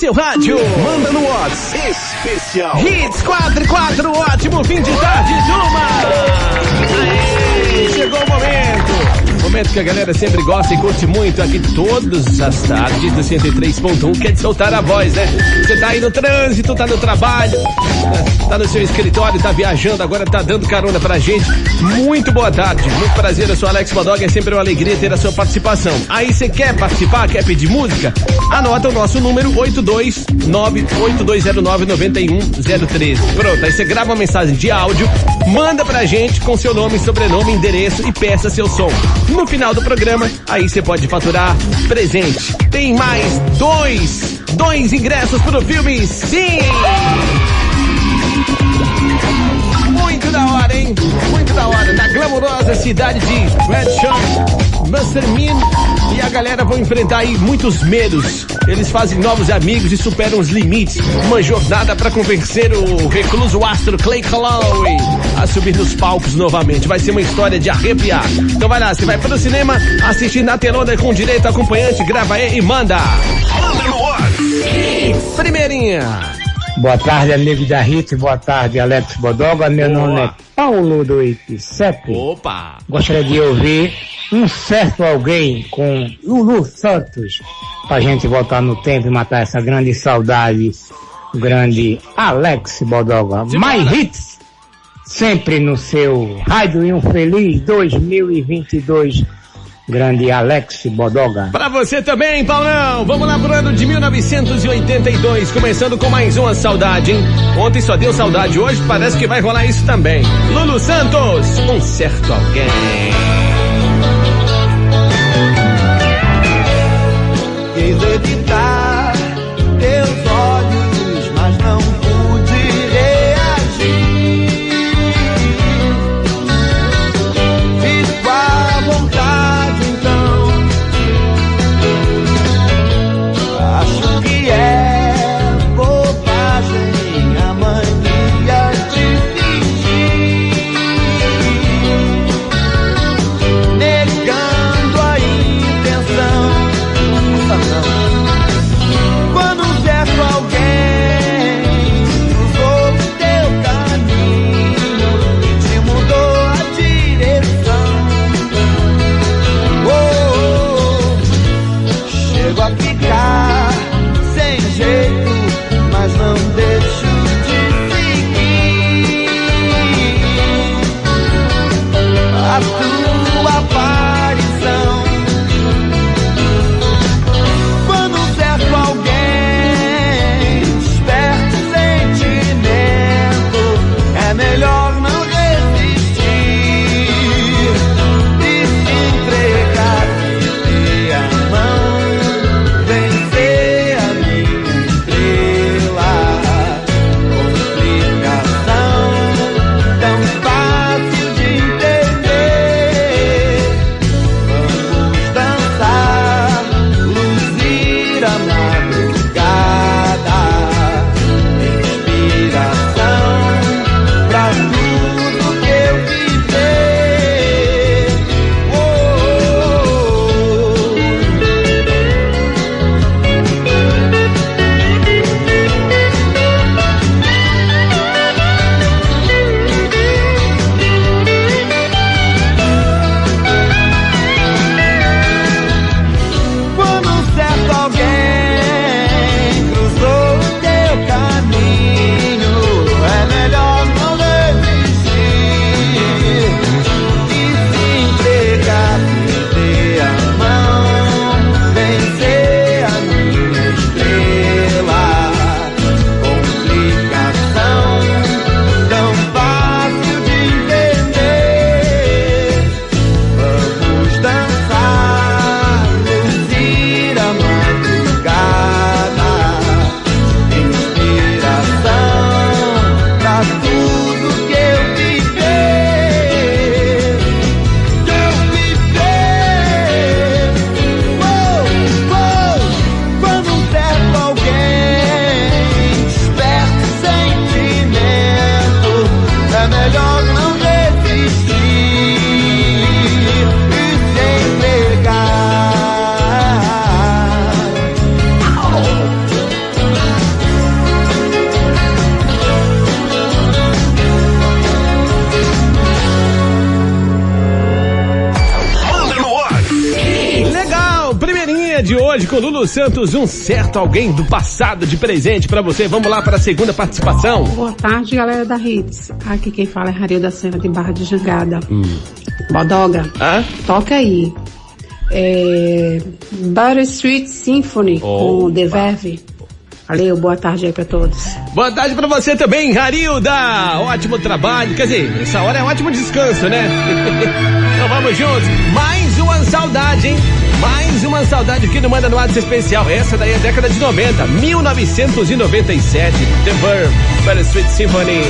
seu rádio. Manda no WhatsApp. Especial. Hits 44, ótimo fim de tarde, turma. Aê, chegou o momento. Momento que a galera sempre gosta e curte muito aqui todas as tardes do 103.1, quer soltar a voz, né? Você tá aí no trânsito, tá no trabalho, tá no seu escritório, tá viajando, agora tá dando carona pra gente. Muito boa tarde, muito prazer, eu sou Alex Bodog, é sempre uma alegria ter a sua participação. Aí você quer participar, quer pedir música? Anota o nosso número 829-8209-9103. Pronto, aí você grava uma mensagem de áudio, manda pra gente com seu nome, sobrenome, endereço e peça seu som. No final do programa, aí você pode faturar presente. Tem mais dois, dois ingressos pro filme Sim! Muito da hora, hein? Muito da hora. Na glamourosa cidade de Red Shot, Buster Mean e a galera vão enfrentar aí muitos medos. Eles fazem novos amigos e superam os limites. Uma jornada para convencer o recluso astro Clay Calloway a subir nos palcos novamente. Vai ser uma história de arrepiar. Então vai lá, você vai para o cinema, assistir na telona com direito a acompanhante, grava aí e manda. Manda no WhatsApp. Primeirinha. Boa tarde, amigo da Hit. Boa tarde, Alex Bodoga. Meu Boa. nome é Paulo do 87. Opa! Gostaria de ouvir um certo alguém com Lulu Santos pra gente voltar no tempo e matar essa grande saudade. O grande Alex Bodoga. Mais hits sempre no seu rádio e um feliz 2022. Grande Alex Bodoga. Pra você também, Paulão! Vamos lá pro ano de 1982, começando com mais uma saudade, hein? Ontem só deu saudade, hoje parece que vai rolar isso também. Lulu Santos, um certo alguém. Lulu Santos, um certo alguém do passado de presente pra você. Vamos lá para a segunda participação. Boa tarde, galera da Hits. Aqui quem fala é Rario da Cena de Barra de Jangada. Bodoga, Hã? toca aí. É, Butter Street Symphony Oh. com The Verve. Valeu, boa tarde aí pra todos. Boa tarde pra você também, Harilda. Ótimo trabalho. Quer dizer, essa hora é um ótimo descanso, né? então vamos juntos. Mais uma saudade, hein? Mais uma saudade aqui no Manda no WhatsApp Especial. Essa daí é década de 90, 1997. The Verve, Better Street Symphony.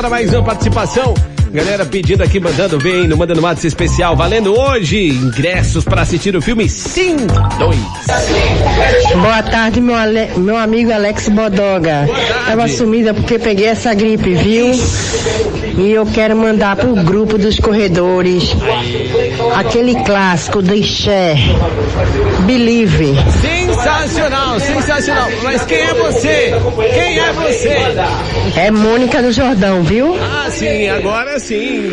Para mais uma participação. Galera pedindo aqui, mandando bem no Manda no WhatsApp especial, valendo hoje ingressos para assistir o filme Sim 2. Boa tarde, meu, Ale- meu amigo Alex Bodoga. Tava sumida porque peguei essa gripe, viu? E eu quero mandar pro grupo dos corredores aquele clássico do Ixé, Believe. Sensacional, sensacional. Mas quem é você? Quem é você? É Mônica do Jordão, viu? Ah, sim, agora sim.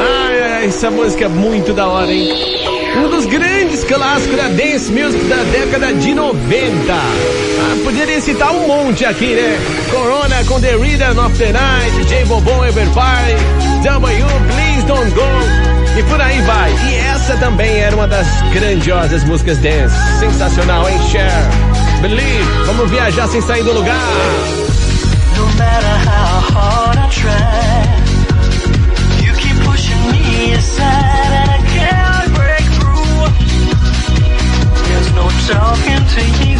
Ah, essa música é muito da hora, hein? Um dos grandes clássicos da dance music da década de 90. Ah, poderia citar um monte aqui, né? Corona com The Rhythm of the Night, J Bobon Everybody, W, Please Don't Go, e por aí vai. E essa também era uma das grandiosas músicas dance. Sensacional, hein, Cher? Believe, vamos viajar sem sair do lugar. No matter how hard I try, you keep pushing me aside There's no talking to you.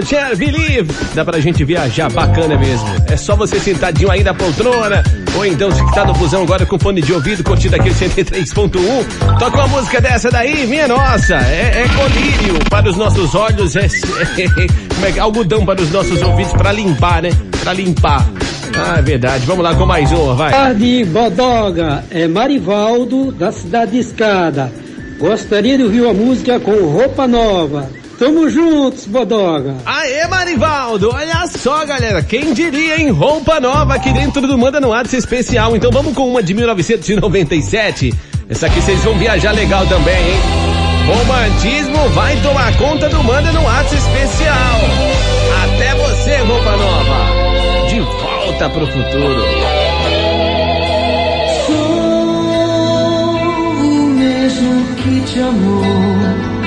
Sensacional, Cher Believe. Dá pra gente viajar bacana mesmo. É só você sentadinho aí na poltrona, ou então se tá no busão agora com fone de ouvido, curtindo aquele 103.1. Toca uma música dessa daí, minha nossa. É, é colírio para os nossos olhos, é, é que- algodão para os nossos ouvidos, pra limpar, né? Pra limpar. Ah, é verdade. Vamos lá com mais uma, vai. tarde, Bodoga. É Marivaldo, da cidade de Escada. Gostaria de ouvir a música com roupa nova. Tamo juntos, Bodoga. Aê, Marivaldo! Olha só, galera, quem diria, hein? Roupa nova aqui dentro do Manda no Atos especial. Então vamos com uma de 1997. Essa aqui vocês vão viajar legal também, hein? Romantismo vai tomar conta do Manda no Atos especial. Até você, roupa nova. De volta pro futuro. Sou o mesmo que te amou.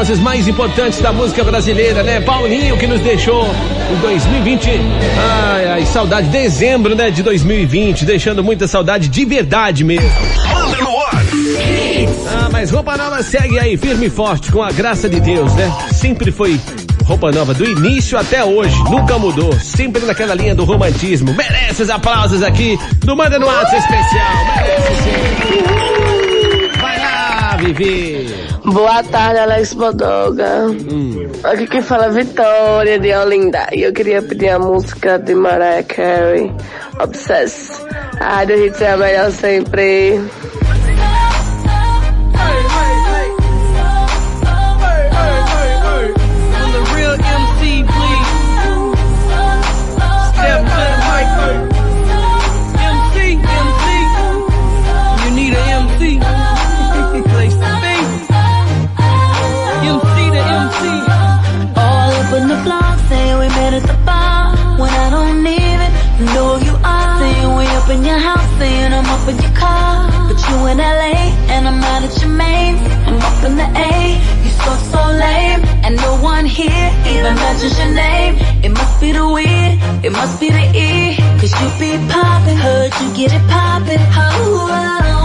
Vozes mais importantes da música brasileira, né? Paulinho, que nos deixou em 2020. Ai, ai, saudade. Dezembro, né? De 2020, deixando muita saudade de verdade mesmo. Manda no ar. Ah, mas Roupa Nova segue aí firme e forte, com a graça de Deus, né? Sempre foi Roupa Nova do início até hoje, nunca mudou, sempre naquela linha do romantismo. Merece os aplausos aqui do Manda no Ato Especial. Merece sim. Boa tarde, Alex Bodoga. Aqui quem fala é Vitória de Olinda. E eu queria pedir a música de Mariah Carey, Obsessed. A Rádio Hits é a melhor sempre. Even mentions your name. It must be the weed, it must be the E. Cause you be poppin', heard you get it poppin'. Oh, oh,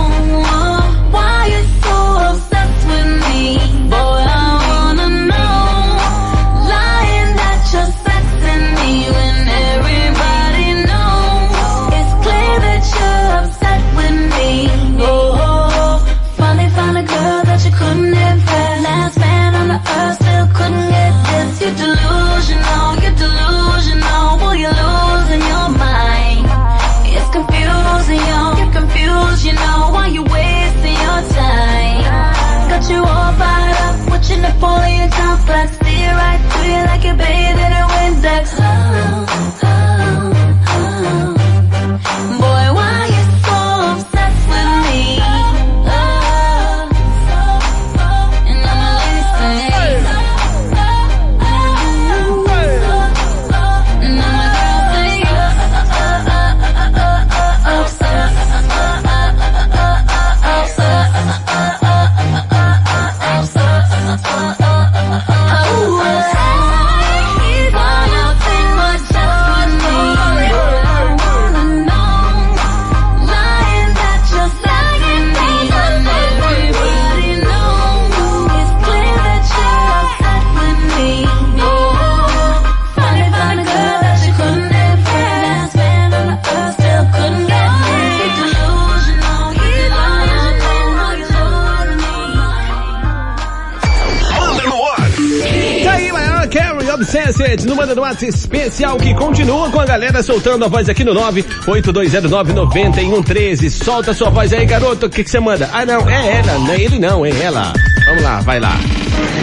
Especial, que continua com a galera soltando a voz aqui no 982099113. Solta sua voz aí, garoto. O que você manda? Ah, não, é ela, não é ele não, é ela. Vamos lá, vai lá.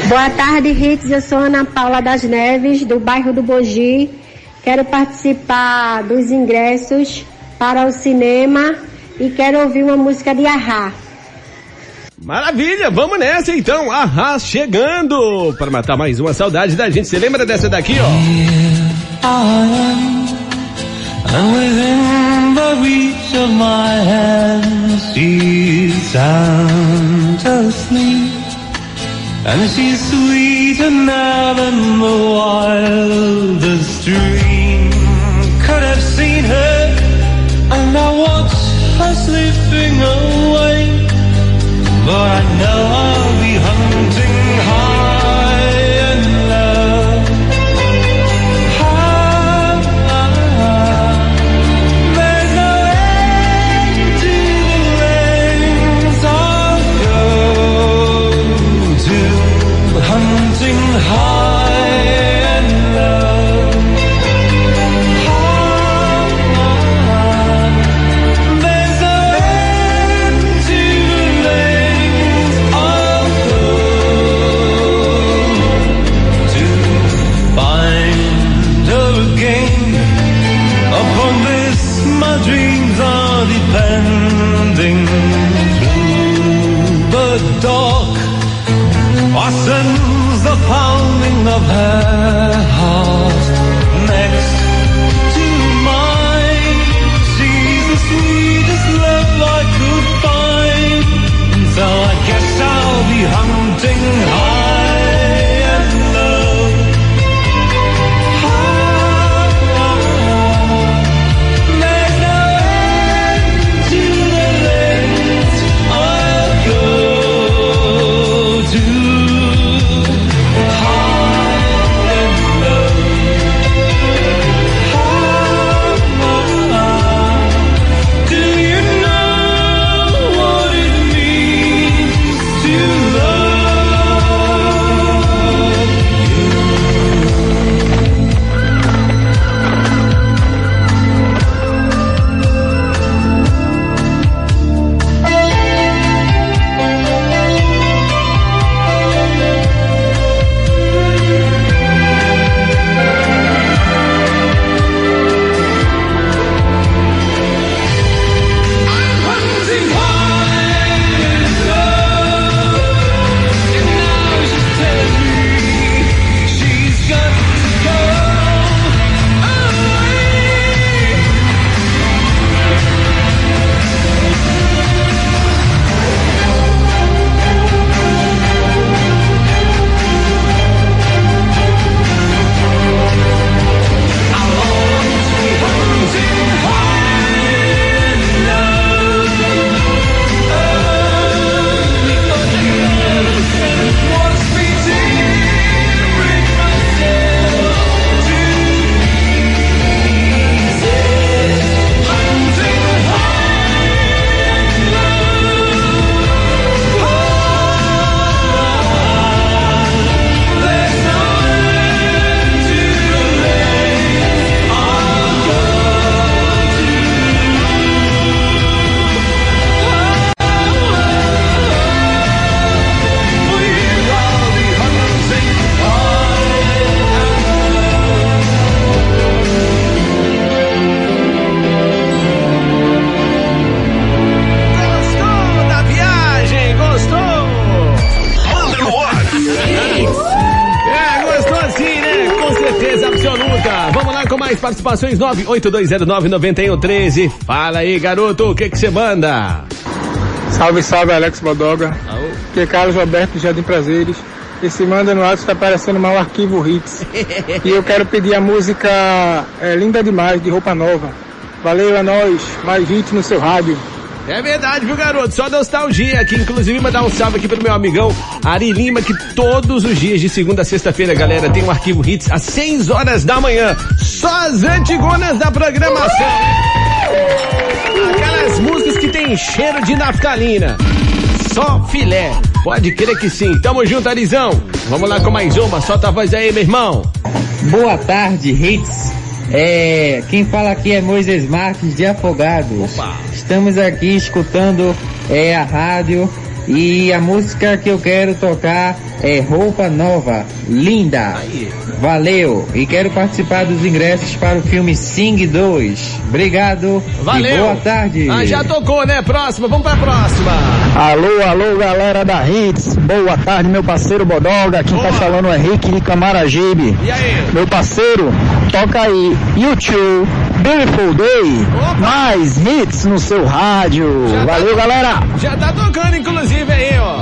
Boa tarde, Hits. Eu sou Ana Paula das Neves, do bairro do Bogi. Quero participar dos ingressos para o cinema e quero ouvir uma música de Ahá. Maravilha, vamos nessa então. Arras chegando para matar mais uma saudade da gente. Você lembra dessa daqui, ó? 982099113. Fala aí, garoto, o que que você manda? Salve, salve, Alex Bodoga. Aqui é Carlos Roberto de Jardim Prazeres. Esse manda no WhatsApp está parecendo mal arquivo hits. e eu quero pedir a música é, Linda Demais, de Roupa Nova. Valeu, é nóis. Mais hits no seu rádio. É verdade, viu, garoto? Só nostalgia aqui. Inclusive, mandar um salve aqui pro meu amigão Ari Lima, que todos os dias, de segunda a sexta-feira, galera, tem um arquivo hits às 6 horas da manhã. Só as antigonas da programação. Aquelas músicas que tem cheiro de naftalina. Só filé. Pode crer que sim. Tamo junto, Arizão. Vamos lá com mais uma. Solta a voz aí, meu irmão. Boa tarde, Hits. É, quem fala aqui é Moisés Marques de Afogados. Estamos aqui escutando é, a rádio e a música que eu quero tocar é Roupa Nova, linda. Valeu! E quero participar dos ingressos para o filme Sing 2. Obrigado. Valeu. E boa tarde. Ah, já tocou, né? Próxima. Vamos pra próxima. Alô, alô, galera da Hits. Boa tarde, meu parceiro Bodoga. Quem tá falando é Rick de Camaragibe. E aí? Meu parceiro, toca aí YouTube, Beautiful Day. Mais hits no seu rádio. Valeu, galera. Já tá tocando, inclusive, aí, ó.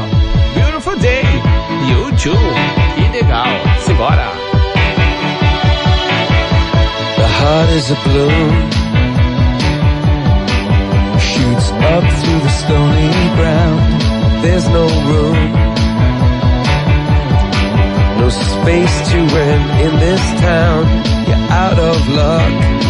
Beautiful Day. YouTube. Que legal. Simbora. The heart is a balloon Shoots up through the stony ground There's no room No space to rent in this town You're out of luck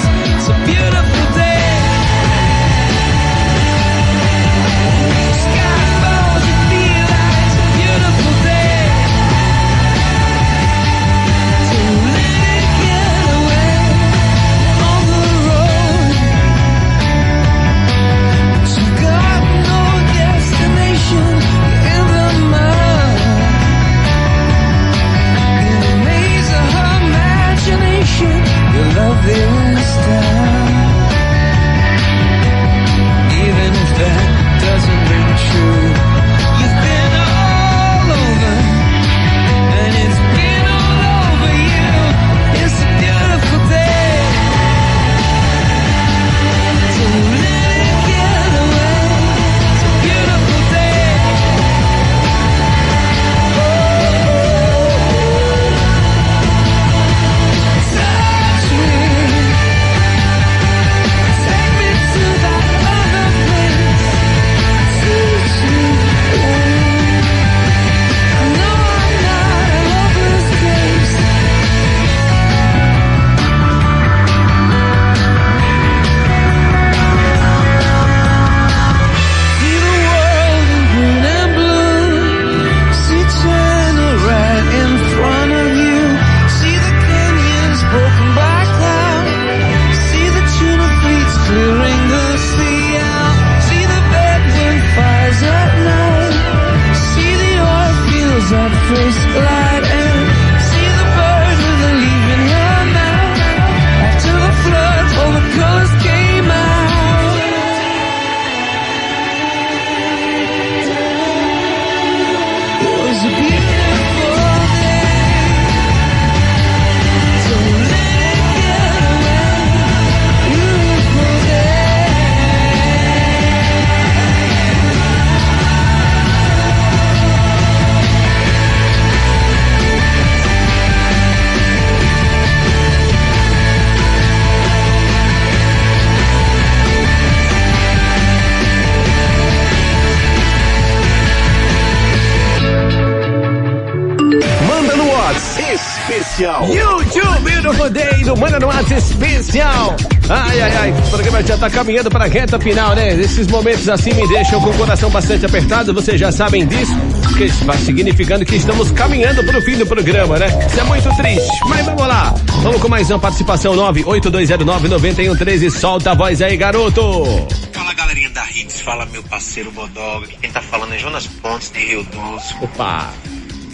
tá caminhando para a reta final, né? Esses momentos assim me deixam com o coração bastante apertado, vocês já sabem disso, que está significando que estamos caminhando para o fim do programa, né? Isso é muito triste, mas vamos lá. Vamos com mais uma participação 982099113, solta a voz aí, garoto. Fala galerinha da Hits, fala meu parceiro Bodoga. Quem tá falando é Jonas Pontes de Rio Doce. Opa!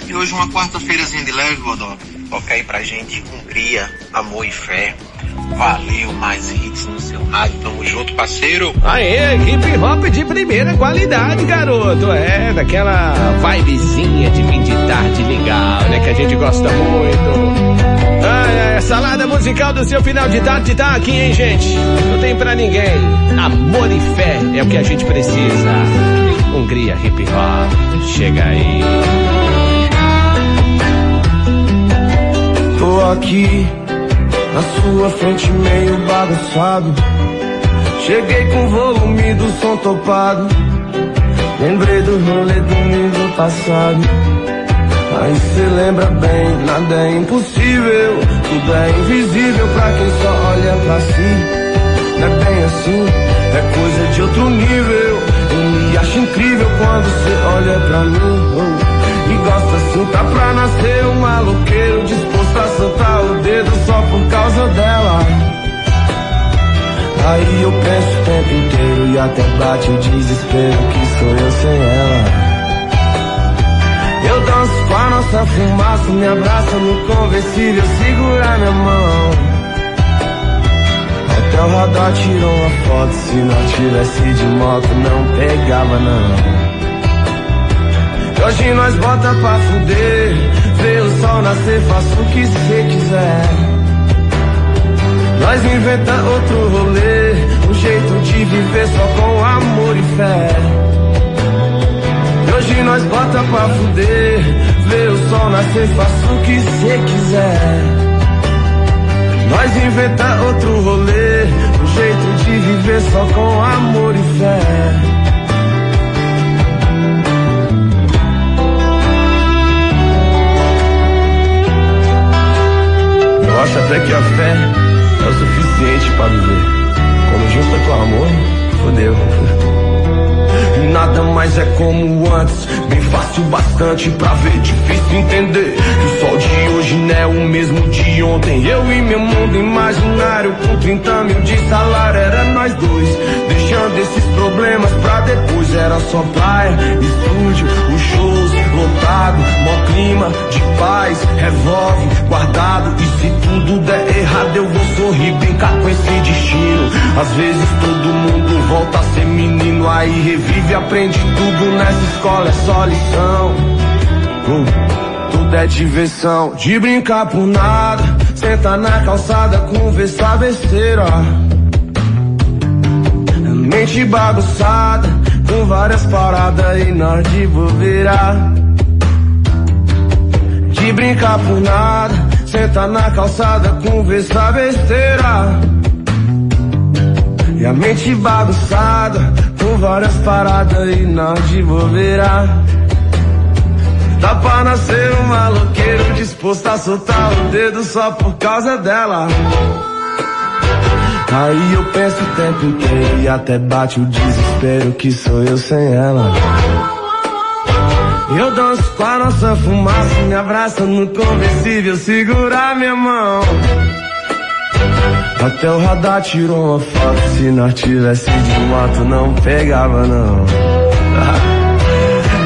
E hoje uma quarta-feirazinha de leve, Bodoga. Toca aí pra gente Hungria, Amor e Fé. Valeu, mais hits no seu rádio. Tamo junto, parceiro. Aê, hip hop de primeira qualidade, garoto. É, daquela vibezinha de fim de tarde legal, né? Que a gente gosta muito. Ai, ai, a salada musical do seu final de tarde tá aqui, hein, gente? Não tem pra ninguém. Amor e fé é o que a gente precisa. Hungria Hip Hop, chega aí. Tô aqui na sua frente meio bagunçado. Cheguei com o volume do som topado. Lembrei do rolê do domingo passado. Aí cê lembra bem, nada é impossível. Tudo é invisível pra quem só olha pra si. Não é bem assim, é coisa de outro nível. Eu me acho incrível quando cê olha pra mim. E gosta assim, tá pra nascer um maloqueiro disposto a soltar só por causa dela. Aí eu penso o tempo inteiro e até bate o desespero que sou eu sem ela. Eu danço com a nossa fumaça, me abraça no conversível, segura minha mão. Até o radar tirou uma foto, se não tivesse de moto não pegava não. E hoje nós bota pra fuder, vê o sol nascer, faça o que cê quiser. Nós inventa outro rolê, um jeito de viver só com amor e fé. E hoje nós bota pra fuder, vê o sol nascer, faça o que cê quiser. Nós inventa outro rolê, um jeito de viver só com amor e fé. Até que a fé é o suficiente pra viver. Quando junta com amor, fodeu. Nada mais é como antes, bem fácil bastante pra ver, difícil entender. Que o sol de hoje não é o mesmo de ontem. Eu e meu mundo imaginário, com 30 mil de salário, era nós dois. Deixando esses problemas pra depois, era só praia, estúdio, os shows lotado, mó clima de paz, revólver guardado. E se tudo der errado, eu vou sorrir, brincar com esse destino. Às vezes todo mundo volta a ser menino, aí revive, aprende tudo nessa escola, é só lição. Uh, tudo é diversão, de brincar por nada. Senta na calçada, conversar besteira. Mente bagunçada, com várias paradas e nós de bobeira. Brincar por nada, senta na calçada, conversar besteira. E a mente bagunçada, com várias paradas e nós de bobeira. Dá pra nascer um maloqueiro disposto a soltar o dedo só por causa dela. Aí eu penso o tempo inteiro e até bate o desespero que sou eu sem ela. Eu danço com a nossa fumaça, me abraça no conversível, segura minha mão. Até o radar tirou uma foto, se nós tivesse de moto não pegava não.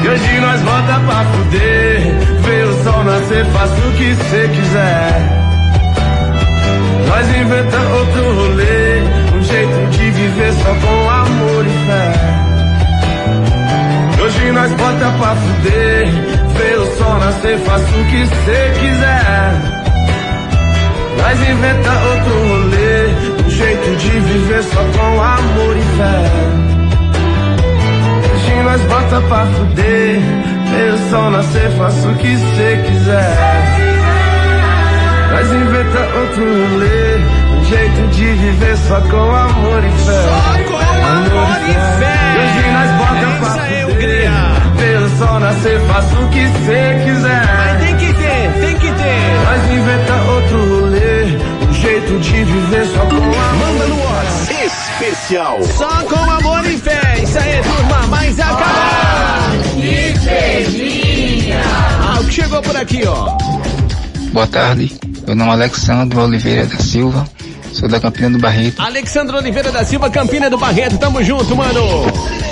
E hoje nós volta pra fuder, vê o sol nascer, faça o que cê quiser. Nós inventa outro rolê, um jeito de viver só com amor e fé. Hoje nós bota pra fuder, vê o sol nascer, faça o que cê quiser. Nós inventa outro rolê, um jeito de viver só com amor e fé. Hoje nós bota pra fuder, vê o sol nascer, faça o que cê quiser. Nós inventa outro rolê, um jeito de viver só com amor e fé. Especial. Só com amor e fé. Isso aí, turma, mais acabou. que felizinha. Ah, o que chegou por aqui, ó. Boa tarde, meu nome é Alexandre Oliveira da Silva, sou da Campina do Barreto. Alexandre Oliveira da Silva, Campina do Barreto, tamo junto, mano.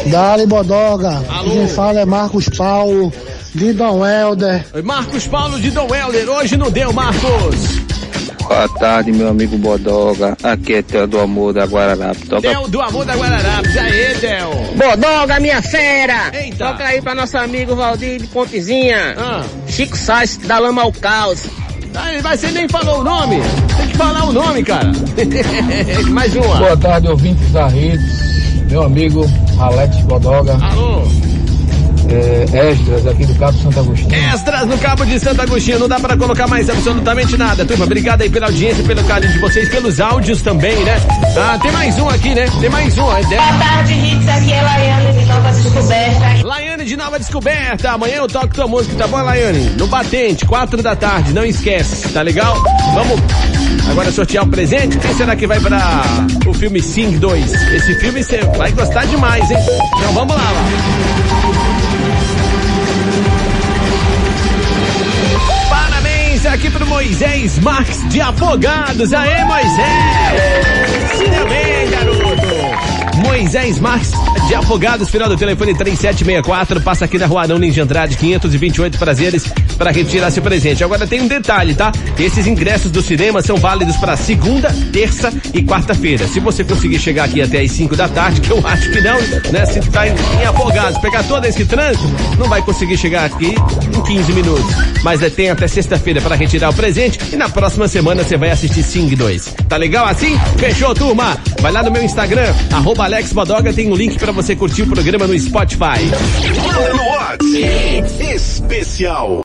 Dali Bodoga. Quem fala é Marcos Paulo, de Dom Helder. Oi, Marcos Paulo de Dom Helder, hoje não deu, Marcos. Boa tarde, meu amigo Bodoga. Aqui é Theo do Amor da Guararapes. Toca... Theo do Amor da Guararapes, aê, Theo. Bodoga, minha fera! Eita. Toca aí pra nosso amigo Valdir de Pontezinha. Ah. Chico Sainz, da Lama ao Caos. Aí, mas você nem falou o nome. Tem que falar o nome, cara. Mais uma. Boa tarde, ouvintes da rede. Meu amigo Alex Bodoga. Alô. É, Esdras, aqui do Cabo Santo Agostinho. Extras no Cabo de Santo Agostinho, não dá pra colocar mais absolutamente nada. Turma, obrigado aí pela audiência, pelo carinho de vocês, pelos áudios também, né? Ah, tem mais um aqui, né? Tem mais um. É Boa tarde, Hits. Aqui é Laiane de Nova Descoberta. Laiane de Nova Descoberta. Amanhã eu toco tua música, tá bom, Laiane? No Batente, quatro da tarde, não esquece, tá legal? Vamos agora sortear um presente. Quem será que vai pra o filme Sing 2? Esse filme você vai gostar demais, hein? Então vamos lá, lá. Parabéns aqui pro Moisés Marques de Afogados. Aê, Moisés! Deu bem, garoto! Moisés Marques de Afogados, final do telefone 3764, passa aqui na rua Arão Ninja Andrade, 528 prazeres para retirar seu presente. Agora tem um detalhe, tá? Esses ingressos do cinema são válidos para segunda, terça e quarta-feira. Se você conseguir chegar aqui até as 5 da tarde, que eu acho que não, né? Se tá em, em Afogados, pegar todo esse trânsito, não vai conseguir chegar aqui em 15 minutos. Mas é, tem até sexta-feira para retirar o presente e na próxima semana você vai assistir Sing 2. Tá legal assim? Fechou, turma? Vai lá no meu Instagram, arroba Alex Bodoga, tem um link para você curtir o programa no Spotify. Especial.